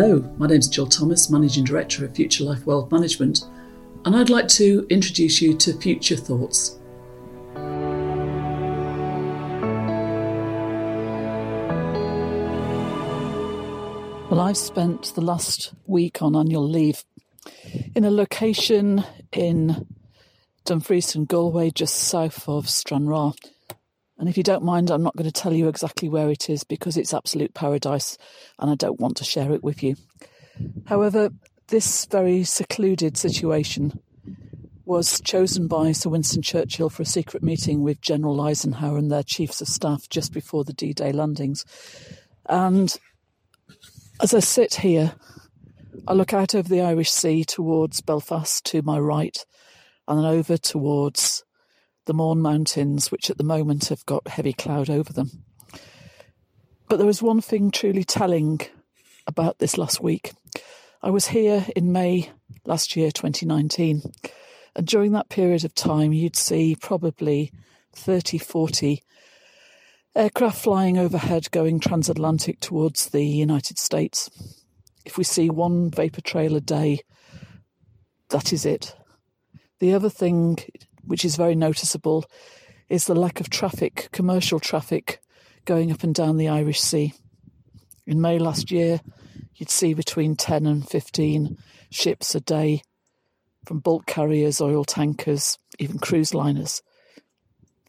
Hello, my name is Jill Thomas, Managing Director of Future Life Wealth Management, and I'd like to introduce you to Future Thoughts. Well, I've spent the last week on annual leave in a location in Dumfries and Galloway, just south of Stranraer. And if you don't mind, I'm not going to tell you exactly where it is because it's absolute paradise and I don't want to share it with you. However, this very secluded situation was chosen by Sir Winston Churchill for a secret meeting with General Eisenhower and their chiefs of staff just before the D Day landings. And as I sit here, I look out over the Irish Sea towards Belfast to my right and then over towards the Mourne Mountains, which at the moment have got heavy cloud over them. But there was one thing truly telling about this last week. I was here in May last year, 2019, and during that period of time, you'd see probably 30, 40 aircraft flying overhead going transatlantic towards the United States. If we see one vapour trail a day, that is it. The other thing which is very noticeable, is the lack of traffic, commercial traffic, going up and down the Irish Sea. In May last year, you'd see between 10 and 15 ships a day from bulk carriers, oil tankers, even cruise liners.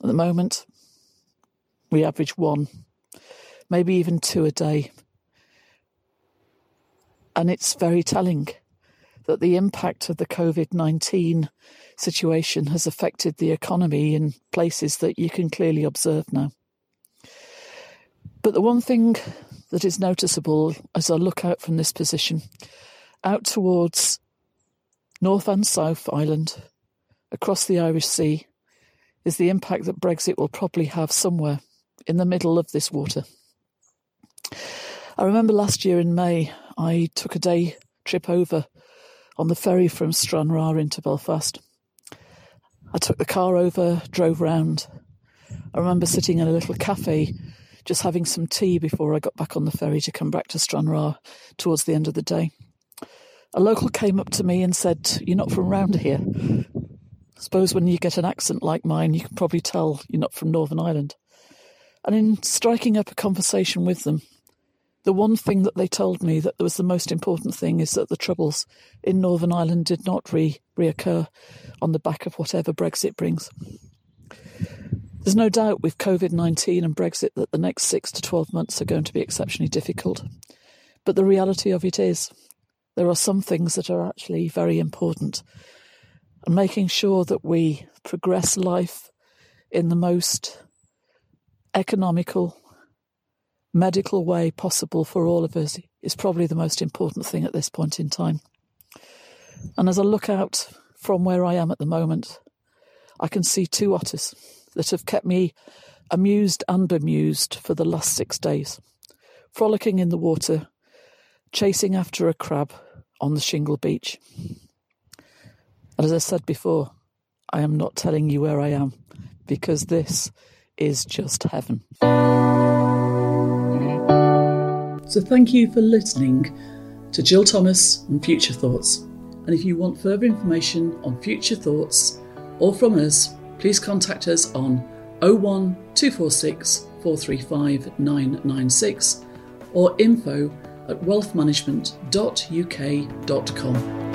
At the moment, we average one, maybe even two a day. And it's very telling that the impact of the COVID 19 situation has affected the economy in places that you can clearly observe now. But the one thing that is noticeable as I look out from this position, out towards North and South Island, across the Irish Sea, is the impact that Brexit will probably have somewhere in the middle of this water. I remember last year in May, I took a day trip over on the ferry from Stranraer into Belfast. I took the car over, drove round. I remember sitting in a little cafe, just having some tea before I got back on the ferry to come back to Stranraer towards the end of the day. A local came up to me and said, You're not from round here. I suppose when you get an accent like mine, you can probably tell you're not from Northern Ireland. And in striking up a conversation with them, the one thing that they told me that was the most important thing is that the troubles in Northern Ireland did not re- reoccur on the back of whatever Brexit brings. There's no doubt with COVID 19 and Brexit that the next six to 12 months are going to be exceptionally difficult. But the reality of it is, there are some things that are actually very important. And making sure that we progress life in the most economical, medical way possible for all of us is probably the most important thing at this point in time. And as I look out from where I am at the moment, I can see two otters that have kept me amused and bemused for the last six days, frolicking in the water, chasing after a crab on the shingle beach. And as I said before, I am not telling you where I am because this is just heaven. So thank you for listening to Jill Thomas and Future Thoughts. And if you want further information on Future Thoughts or from us, please contact us on 01 246 435 996 or info at wealthmanagement.uk.com.